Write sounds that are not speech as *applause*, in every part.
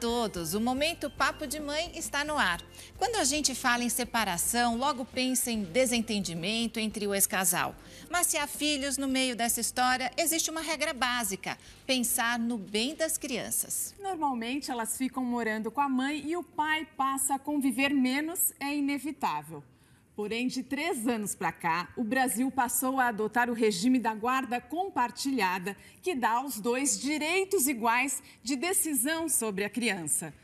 todos! O Momento Papo de Mãe está no ar. Quando a gente fala em separação, logo pensa em desentendimento entre o ex-casal. Mas se há filhos no meio dessa história, existe uma regra básica: pensar no bem das crianças. Normalmente elas ficam morando com a mãe e o pai passa a conviver menos, é inevitável. Porém, de três anos para cá, o Brasil passou a adotar o regime da guarda compartilhada, que dá aos dois direitos iguais de decisão sobre a criança.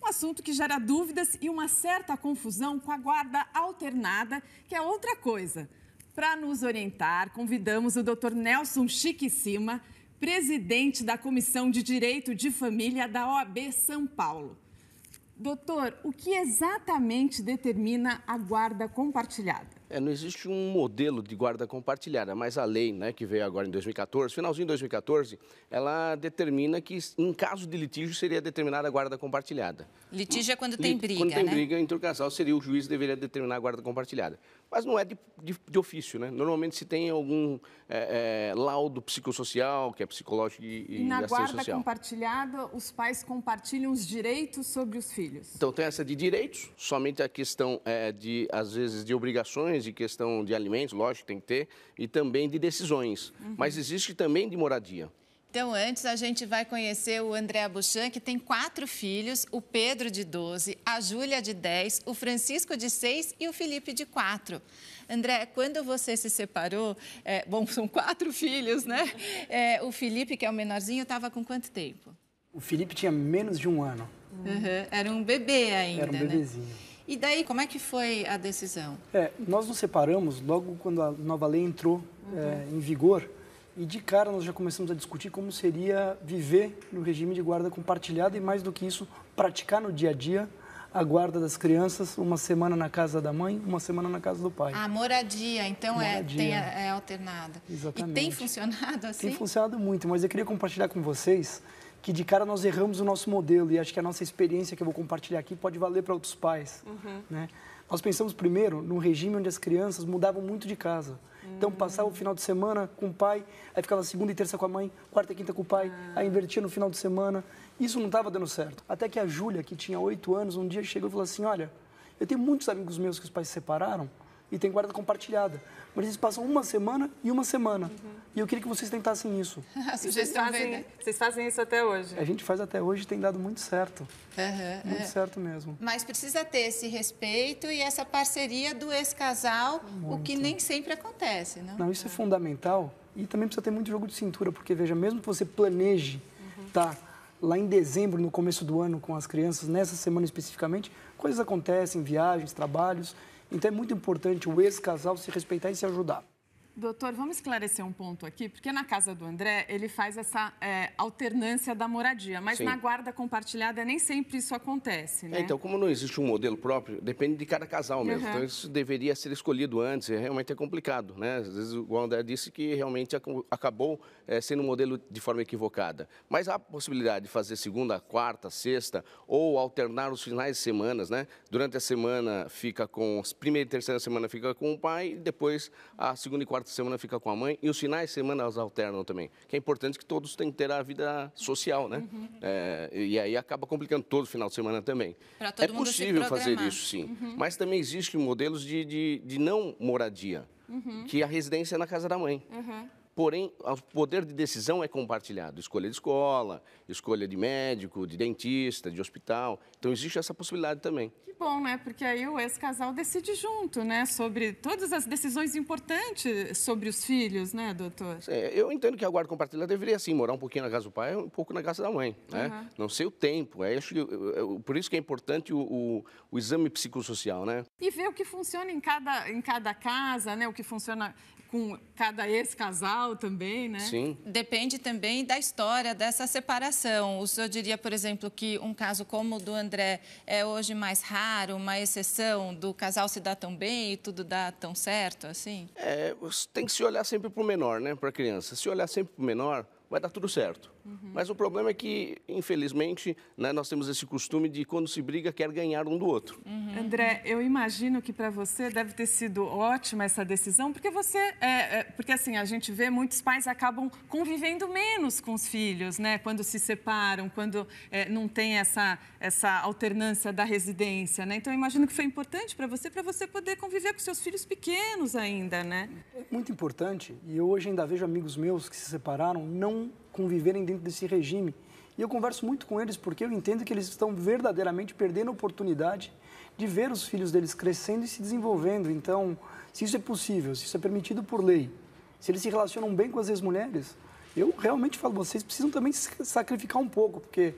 Um assunto que gera dúvidas e uma certa confusão com a guarda alternada, que é outra coisa. Para nos orientar, convidamos o Dr. Nelson Chiquicima, presidente da Comissão de Direito de Família da OAB São Paulo. Doutor, o que exatamente determina a guarda compartilhada? É, não existe um modelo de guarda compartilhada, mas a lei, né, que veio agora em 2014, finalzinho de 2014, ela determina que, em caso de litígio, seria determinada a guarda compartilhada. Litígio é quando tem briga, Quando tem né? briga entre o casal, seria o juiz que deveria determinar a guarda compartilhada. Mas não é de, de, de ofício, né? Normalmente se tem algum é, é, laudo psicossocial, que é psicológico e, E na guarda social. compartilhada, os pais compartilham os direitos sobre os filhos. Então tem essa de direitos, somente a questão é, de, às vezes, de obrigações, de questão de alimentos, lógico, tem que ter, e também de decisões. Mas existe também de moradia. Então, antes a gente vai conhecer o André Buchan, que tem quatro filhos, o Pedro de 12, a Júlia de 10, o Francisco de 6 e o Felipe de 4. André, quando você se separou, é, bom, *laughs* são quatro filhos, né? É, o Felipe, que é o menorzinho, estava com quanto tempo? O Felipe tinha menos de um ano. Uhum, Era um bebê ainda, Era um né? E daí, como é que foi a decisão? É, nós nos separamos logo quando a nova lei entrou é, em vigor e de cara nós já começamos a discutir como seria viver no regime de guarda compartilhada e mais do que isso, praticar no dia a dia a guarda das crianças, uma semana na casa da mãe, uma semana na casa do pai. A moradia, então, É, Moradia. tem, a- é alternada. E tem Exatamente. funcionado assim? Tem funcionado muito, mas eu queria compartilhar com vocês que de cara nós erramos o nosso modelo e acho que a nossa experiência que eu vou compartilhar aqui pode valer para outros pais. Né? Nós pensamos primeiro num regime onde as crianças mudavam muito de casa. Então passava o final de semana com o pai, aí ficava segunda e terça com a mãe, quarta e quinta com o pai, aí invertia no final de semana. Isso não estava dando certo. Até que a Júlia, que tinha oito anos, um dia chegou e falou assim: Olha, eu tenho muitos amigos meus que os pais se separaram e tem guarda compartilhada. Mas eles passam uma semana e uma semana. E eu queria que vocês tentassem isso. *laughs* A Vocês sugestão veio fazem, daí. vocês fazem isso até hoje? A gente faz até hoje e tem dado muito certo. Aham, Muito é. certo mesmo. Mas precisa ter esse respeito e essa parceria do ex-casal, o que nem sempre acontece, não? Não, isso é fundamental. E também precisa ter muito jogo de cintura, porque, veja, mesmo que você planeje tá lá em dezembro, no começo do ano, com as crianças, nessa semana especificamente, coisas acontecem, viagens, trabalhos. Então é muito importante o ex-casal se respeitar e se ajudar. Doutor, vamos esclarecer um ponto aqui, porque na casa do André ele faz essa é, alternância da moradia, mas Sim. na guarda compartilhada nem sempre isso acontece, né? É, então, como não existe um modelo próprio, depende de cada casal mesmo. Uhum. Então, isso deveria ser escolhido antes, e realmente é complicado, né? Às vezes o André disse que realmente ac- acabou eh, sendo um modelo de forma equivocada. Mas há a possibilidade de fazer segunda, quarta, sexta, ou alternar os finais de semanas, né? Durante a semana fica com, primeira e terceira semana fica com o pai, e depois a segunda e quarta semana fica com a mãe, e os finais de semana elas alternam também. Que é importante que todos têm que ter a vida social, né? Uhum. Eh, e aí acaba complicando todo final de semana também. É possível fazer isso, sim. Mas também existem modelos de, de, de não moradia, que a residência é na casa da mãe. Porém, o poder de decisão é compartilhado. Escolha de escola, escolha de médico, de dentista, de hospital. Então, existe essa possibilidade também. Que bom, né? Porque aí o ex-casal decide junto, né? Sobre todas as decisões importantes sobre os filhos, né, doutor? É, Eu entendo que a guarda compartilhada deveria, sim, morar um pouquinho na casa do pai um pouco na casa da mãe. Né? Não sei o tempo. É, acho por isso que é importante o, o, o exame psicossocial, né? E ver o que funciona em cada, em cada casa, né? O que funciona com cada ex-casal também, né? Sim. Depende também da história dessa separação. O senhor diria, por exemplo, que um caso como o do André é hoje mais raro, uma exceção do casal se dar tão bem e tudo dá tão certo assim? É, tem que se olhar sempre para o menor, né, para a criança. Se olhar sempre para o menor, vai dar tudo certo. Uhum. Mas o problema é que, infelizmente, né, nós temos esse costume de quando se briga, quer ganhar um do outro. Uhum. André, eu imagino que para você deve ter sido ótima essa decisão, porque você, é, é, porque assim, a gente vê muitos pais acabam convivendo menos com os filhos, né? Quando se separam, quando é, não tem essa, essa alternância da residência, né? Então, eu imagino que foi importante para você, para você poder conviver com seus filhos pequenos ainda, né? É muito importante, e eu hoje ainda vejo amigos meus que se separaram não conviverem dentro desse regime. E eu converso muito com eles porque eu entendo que eles estão verdadeiramente perdendo a oportunidade de ver os filhos deles crescendo e se desenvolvendo. Então, se isso é possível, se isso é permitido por lei, se eles se relacionam bem com as ex-mulheres, eu realmente falo, vocês precisam também se sacrificar um pouco, porque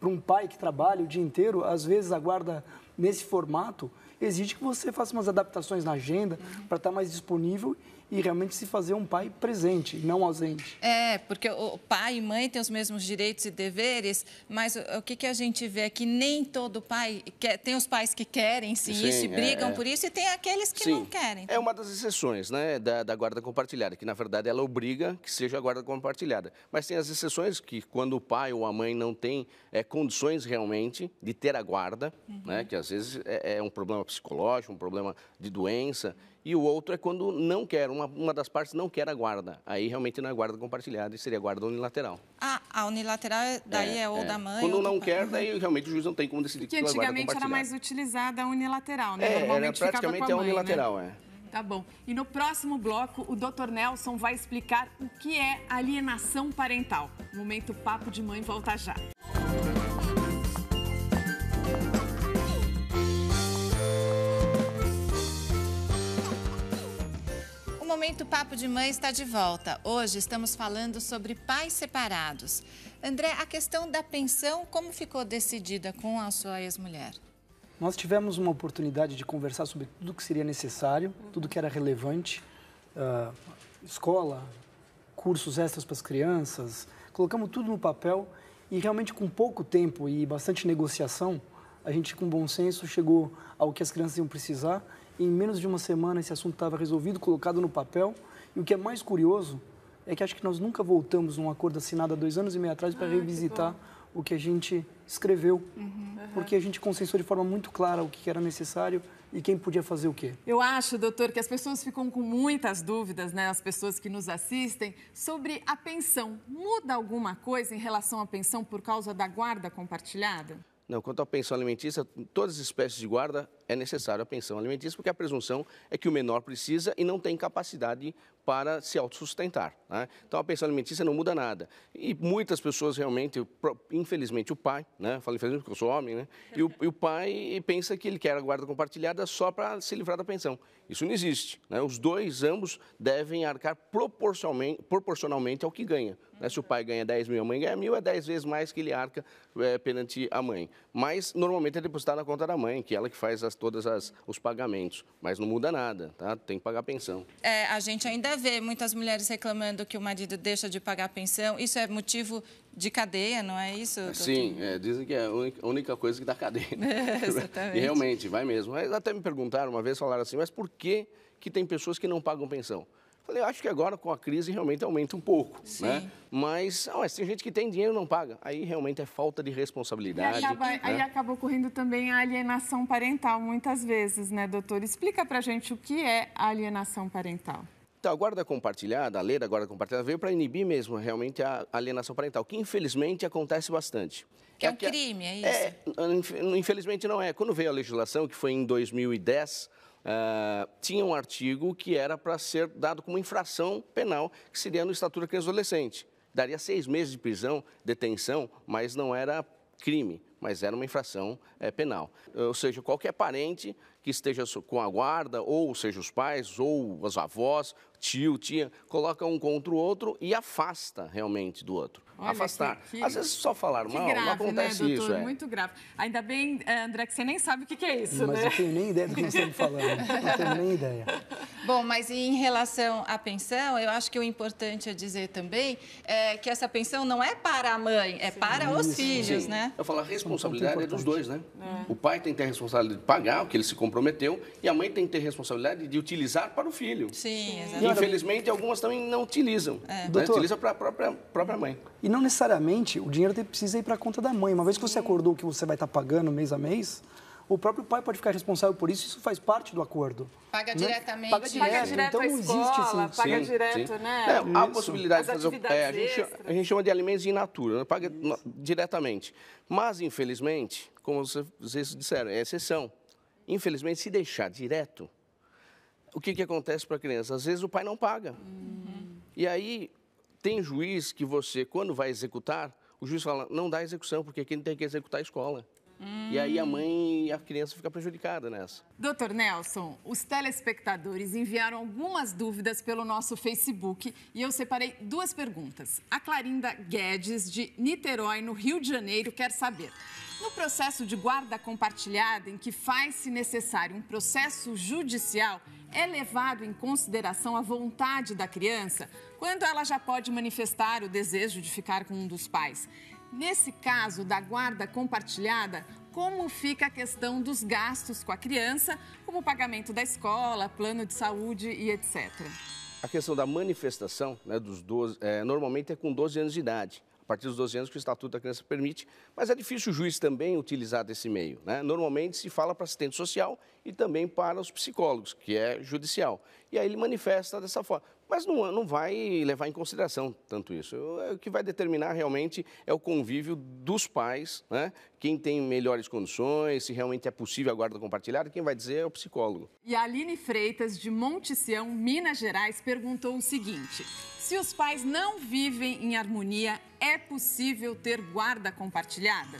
para um pai que trabalha o dia inteiro, às vezes a guarda nesse formato exige que você faça umas adaptações na agenda uhum. para estar mais disponível e realmente se fazer um pai presente, não ausente. É, porque o pai e mãe têm os mesmos direitos e deveres, mas o, que, que a gente vê é que nem todo pai quer, tem os pais que querem sim, sim isso e brigam é, por isso e tem aqueles que sim, não querem. É uma das exceções, né, da, da guarda compartilhada, que na verdade ela obriga que seja a guarda compartilhada. Mas tem as exceções que quando o pai ou a mãe não tem é, condições realmente de ter a guarda, uhum. né, que às vezes é, é um problema psicológico, um problema de doença e o outro é quando não quer, uma, uma das partes não quer a guarda. Aí realmente não é guarda compartilhada e seria guarda unilateral. Ah, a unilateral é, daí é, é ou é. da mãe Quando ou não quer, daí realmente o juiz não tem como decidir que, que antigamente era mais utilizada a unilateral, né? É, Normalmente era praticamente a, mãe, a unilateral, né? é. Tá bom. E no próximo bloco, o Dr. Nelson vai explicar o que é alienação parental. Momento Papo de Mãe volta já. Momento Papo de Mãe está de volta. Hoje estamos falando sobre pais separados. André, a questão da pensão, como ficou decidida com a sua ex-mulher? Nós tivemos uma oportunidade de conversar sobre tudo que seria necessário, tudo que era relevante, uh, escola, cursos extras para as crianças, colocamos tudo no papel e realmente com pouco tempo e bastante negociação, a gente com bom senso chegou ao que as crianças iam precisar em menos de uma semana esse assunto estava resolvido, colocado no papel. E o que é mais curioso é que acho que nós nunca voltamos num acordo assinado há dois anos e meio atrás para ah, revisitar que o que a gente escreveu. Uhum. Porque a gente consensou de forma muito clara o que era necessário e quem podia fazer o quê. Eu acho, doutor, que as pessoas ficam com muitas dúvidas, né, as pessoas que nos assistem, sobre a pensão. Muda alguma coisa em relação à pensão por causa da guarda compartilhada? Não, quanto à pensão alimentícia, todas as espécies de guarda é necessária a pensão alimentícia, porque a presunção é que o menor precisa e não tem capacidade para se autossustentar. Né? Então, a pensão alimentícia não muda nada. E muitas pessoas realmente, infelizmente, o pai, né? falo infelizmente porque eu sou homem, né? e, o, e o pai pensa que ele quer a guarda compartilhada só para se livrar da pensão. Isso não existe. Né? Os dois, ambos, devem arcar proporcionalmente, proporcionalmente ao que ganha. Né? Se o pai ganha 10 mil, a mãe ganha mil, é 10 vezes mais que ele arca é, perante a mãe. Mas, normalmente, é depositado na conta da mãe, que é ela que faz as todos os pagamentos. Mas não muda nada, tá? Tem que pagar pensão. É, a gente ainda vê muitas mulheres reclamando que o marido deixa de pagar pensão. Isso é motivo de cadeia, não é isso? Doutor? Sim, é, dizem que é a única coisa que dá cadeia. É, *laughs* exatamente. E realmente, vai mesmo. Mas até me perguntaram uma vez, falaram assim, mas por que, que tem pessoas que não pagam pensão? Falei, acho que agora com a crise realmente aumenta um pouco, Sim. né? Mas, não, mas tem gente que tem dinheiro e não paga. Aí realmente é falta de responsabilidade. E acaba, né? aí acaba ocorrendo também a alienação parental muitas vezes, né, doutor? Explica pra gente o que é a alienação parental. Então, a guarda compartilhada, a lei da guarda compartilhada, veio para inibir mesmo realmente a alienação parental, que infelizmente acontece bastante. Que é um crime, é isso? É, infelizmente não é. Quando veio a legislação, que foi em 2010, Uh, tinha um artigo que era para ser dado como infração penal, que seria no Estatuto da Criança e Adolescente. Daria seis meses de prisão, detenção, mas não era crime, mas era uma infração é, penal. Ou seja, qualquer parente que esteja com a guarda, ou seja, os pais, ou os avós, tio, tia, coloca um contra o outro e afasta realmente do outro. Olha afastar. Que, que... Às vezes só falar mal, grave, não acontece né, isso. É. Muito grave. Ainda bem, eh, André, que você nem sabe o que, é isso, mas né? eu tenho nem ideia do que você está falando. *laughs* Não tenho nem ideia. Bom, mas em relação à pensão, eu acho que o importante é dizer também é que essa pensão não é para a mãe, é Sim. para isso. os filhos, Sim. né? Eu falo, a responsabilidade é dos dois, né? É. O pai tem que ter a responsabilidade de pagar o que ele se comprometeu e a mãe tem que ter a responsabilidade de utilizar para o filho. Sim, exatamente. Infelizmente, algumas também não utilizam. É. Né? Doutor, Utiliza para a própria, própria mãe. E não necessariamente o dinheiro precisa ir para a conta da mãe. Uma vez que você acordou que você vai estar pagando mês a mês, o próprio pai pode ficar responsável por isso, isso faz parte do acordo. Paga né? diretamente. Paga direto, paga direto então não escola, existe assim. Paga sim, direto, sim. né? É, a possibilidade As de fazer. É, a, gente, a, gente, chama de alimentos in natura, né? paga isso. diretamente. Mas, infelizmente, como vocês disseram, é exceção. Infelizmente, se deixar direto, o que, que acontece para a criança? Às vezes o pai não paga. Uhum. E aí, tem juiz que você, quando vai executar, o juiz fala, não dá execução, porque quem tem que executar é a escola. Hum. E aí a mãe e a criança fica prejudicada nessa. Doutor Nelson, os telespectadores enviaram algumas dúvidas pelo nosso Facebook e eu separei duas perguntas. A Clarinda Guedes, de Niterói, no Rio de Janeiro, quer saber. No processo de guarda compartilhada, em que faz-se necessário um processo judicial, é levado em consideração a vontade da criança quando ela já pode manifestar o desejo de ficar com um dos pais. Nesse caso da guarda compartilhada, como fica a questão dos gastos com a criança, como o pagamento da escola, plano de saúde e etc. A questão da manifestação né, dos 12, é, normalmente é com 12 anos de idade. Partir dos 12 anos que o Estatuto da Criança permite, mas é difícil o juiz também utilizar desse meio. Né? Normalmente se fala para assistente social e também para os psicólogos, que é judicial. E aí ele manifesta dessa forma. Mas não, não vai levar em consideração tanto isso. O que vai determinar realmente é o convívio dos pais, né? quem tem melhores condições, se realmente é possível a guarda compartilhada, quem vai dizer é o psicólogo. E a Aline Freitas, de Monte Sião, Minas Gerais, perguntou o seguinte: se os pais não vivem em harmonia, é possível ter guarda compartilhada?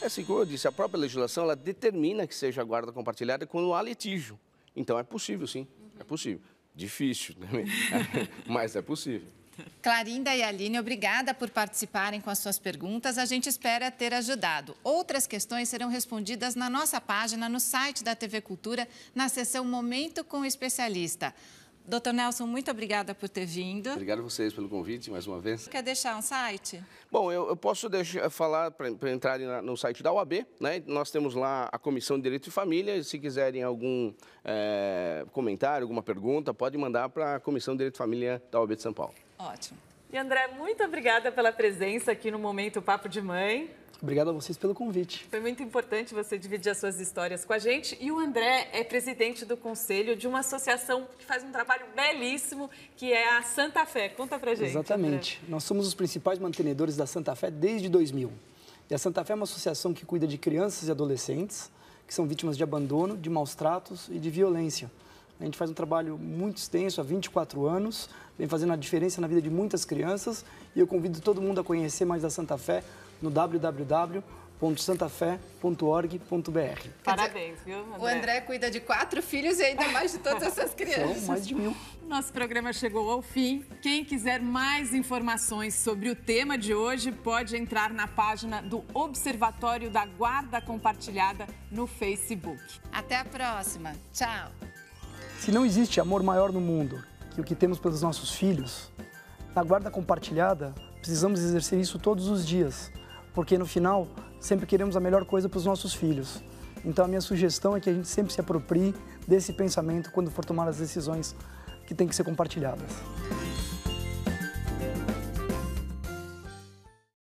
É assim, como eu disse, a própria legislação ela determina que seja guarda compartilhada quando há litígio. Então é possível, sim, é possível. Difícil, né? *laughs* mas é possível. Clarinda e Aline, obrigada por participarem com as suas perguntas. A gente espera ter ajudado. Outras questões serão respondidas na nossa página, no site da TV Cultura, na seção Momento com o Especialista. Doutor Nelson, muito obrigada por ter vindo. Obrigado a vocês pelo convite, mais uma vez. Quer deixar um site? Bom, eu, eu posso deixar, falar para entrarem no site da UAB, né? Nós temos lá a Comissão de Direito e Família. Se quiserem algum é, comentário, alguma pergunta, pode mandar para a Comissão de Direito e Família da UAB de São Paulo. Ótimo. E André, muito obrigada pela presença aqui no Momento Papo de Mãe. Obrigado a vocês pelo convite. Foi muito importante você dividir as suas histórias com a gente. E o André é presidente do conselho de uma associação que faz um trabalho belíssimo, que é a Santa Fé. Conta pra gente. Exatamente. André. Nós somos os principais mantenedores da Santa Fé desde 2000. E a Santa Fé é uma associação que cuida de crianças e adolescentes que são vítimas de abandono, de maus tratos e de violência. A gente faz um trabalho muito extenso há 24 anos, vem fazendo a diferença na vida de muitas crianças e eu convido todo mundo a conhecer mais da Santa Fé no www.santafé.org.br. Parabéns, viu, André? O André cuida de quatro filhos e ainda mais de todas essas crianças. São mais de mil. Nosso programa chegou ao fim. Quem quiser mais informações sobre o tema de hoje pode entrar na página do Observatório da Guarda Compartilhada no Facebook. Até a próxima. Tchau. Se não existe amor maior no mundo que o que temos pelos nossos filhos, na guarda compartilhada precisamos exercer isso todos os dias porque no final sempre queremos a melhor coisa para os nossos filhos. Então a minha sugestão é que a gente sempre se aproprie desse pensamento quando for tomar as decisões que têm que ser compartilhadas.